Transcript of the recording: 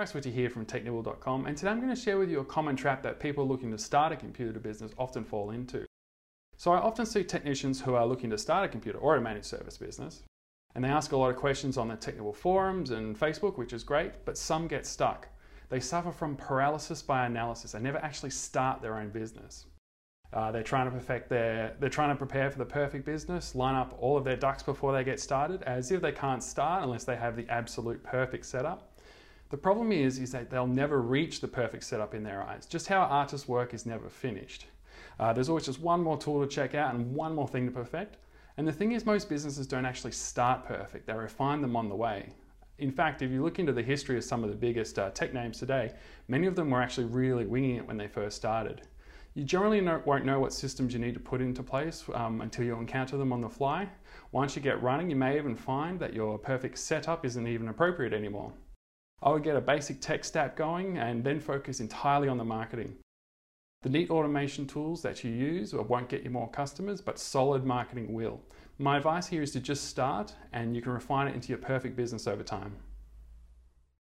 Bryce Whitty here from Technibble.com and today I'm going to share with you a common trap that people looking to start a computer business often fall into. So I often see technicians who are looking to start a computer or a managed service business and they ask a lot of questions on the Technibble forums and Facebook, which is great, but some get stuck. They suffer from paralysis by analysis. They never actually start their own business. Uh, they're trying to perfect their, they're trying to prepare for the perfect business, line up all of their ducks before they get started, as if they can't start unless they have the absolute perfect setup. The problem is, is that they'll never reach the perfect setup in their eyes. Just how artists work is never finished. Uh, there's always just one more tool to check out and one more thing to perfect. And the thing is, most businesses don't actually start perfect. They refine them on the way. In fact, if you look into the history of some of the biggest uh, tech names today, many of them were actually really winging it when they first started. You generally know, won't know what systems you need to put into place um, until you encounter them on the fly. Once you get running, you may even find that your perfect setup isn't even appropriate anymore. I would get a basic tech stack going and then focus entirely on the marketing. The neat automation tools that you use won't get you more customers, but solid marketing will. My advice here is to just start and you can refine it into your perfect business over time.